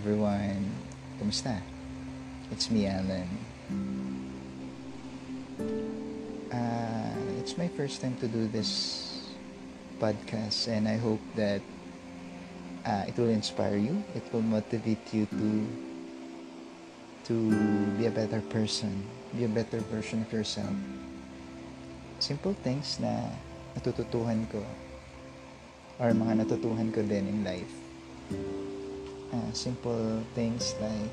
everyone. Kumusta? It's me, Alan. Uh, it's my first time to do this podcast and I hope that uh, it will inspire you. It will motivate you to to be a better person, be a better version of yourself. Simple things na natututuhan ko or mga natutuhan ko din in life. Uh, simple things like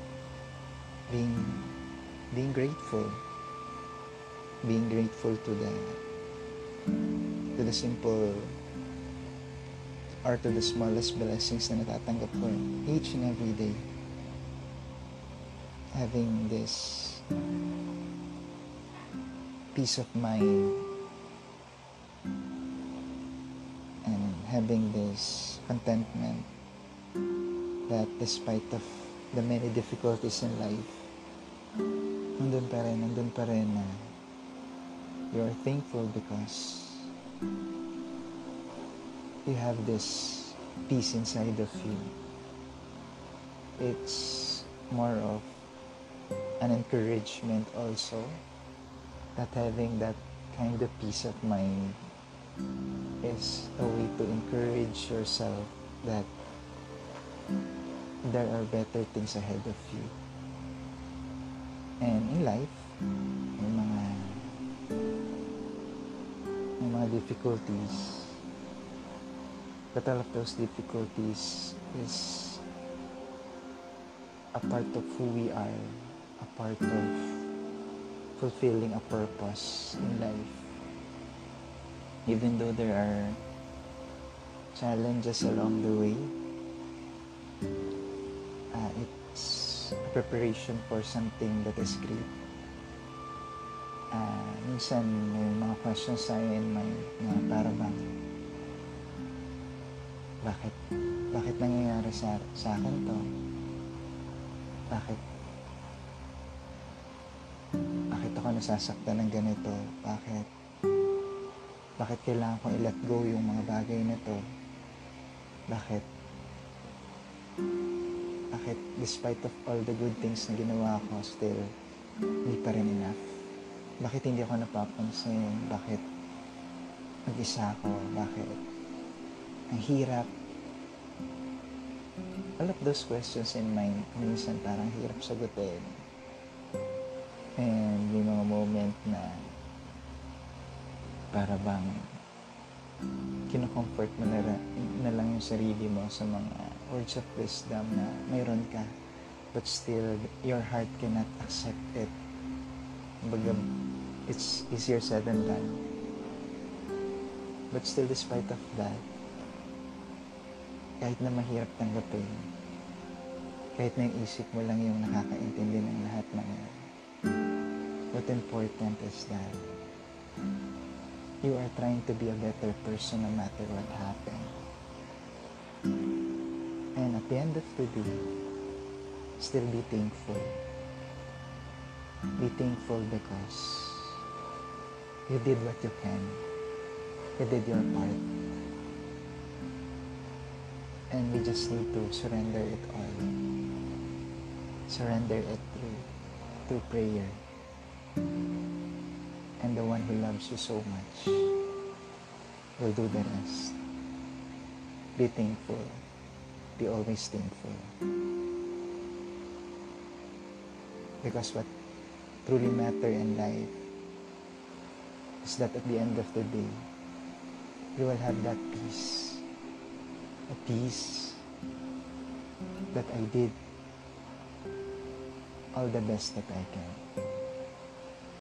being being grateful. Being grateful to the to the simple or to the smallest blessings na natatanggap ko each and every day. Having this peace of mind. And having this contentment that despite of the many difficulties in life nandun pa rin, nandun pa rin na you are thankful because you have this peace inside of you. It's more of an encouragement also that having that kind of peace of mind is a way to encourage yourself that there are better things ahead of you. And in life, may mga may mga difficulties. But all of those difficulties is a part of who we are, a part of fulfilling a purpose in life. Even though there are challenges along the way, it's a preparation for something that is great. Uh, minsan may mga questions tayo in mind na para bang bakit bakit nangyayari sa, sa akin to? Bakit bakit ako nasasaktan ng ganito? Bakit bakit kailangan kong i-let go yung mga bagay na to? Bakit bakit despite of all the good things na ginawa ko still hindi pa rin enough? Bakit hindi ako napapansin? Bakit mag-isa ako? Bakit ang hirap? All of those questions in mind, minsan parang hirap sagutin. And may mga moment na para bang kinocomfort mo na, na lang yung sarili mo sa mga words of wisdom na mayroon ka but still your heart cannot accept it. Baga, it's easier said than done. But still, despite of that, kahit na mahirap tanggapin, kahit na yung isip mo lang yung nakakaintindi ng lahat ng yan, what important is that you are trying to be a better person no matter what happened. And at the end of the day, still be thankful. Be thankful because you did what you can. You did your part. And we just need to surrender it all. Surrender it through, through prayer. And the one who loves you so much will do the rest. Be thankful. Be always thankful. Because what truly matter in life is that at the end of the day, you will have that peace. A peace that I did all the best that I can.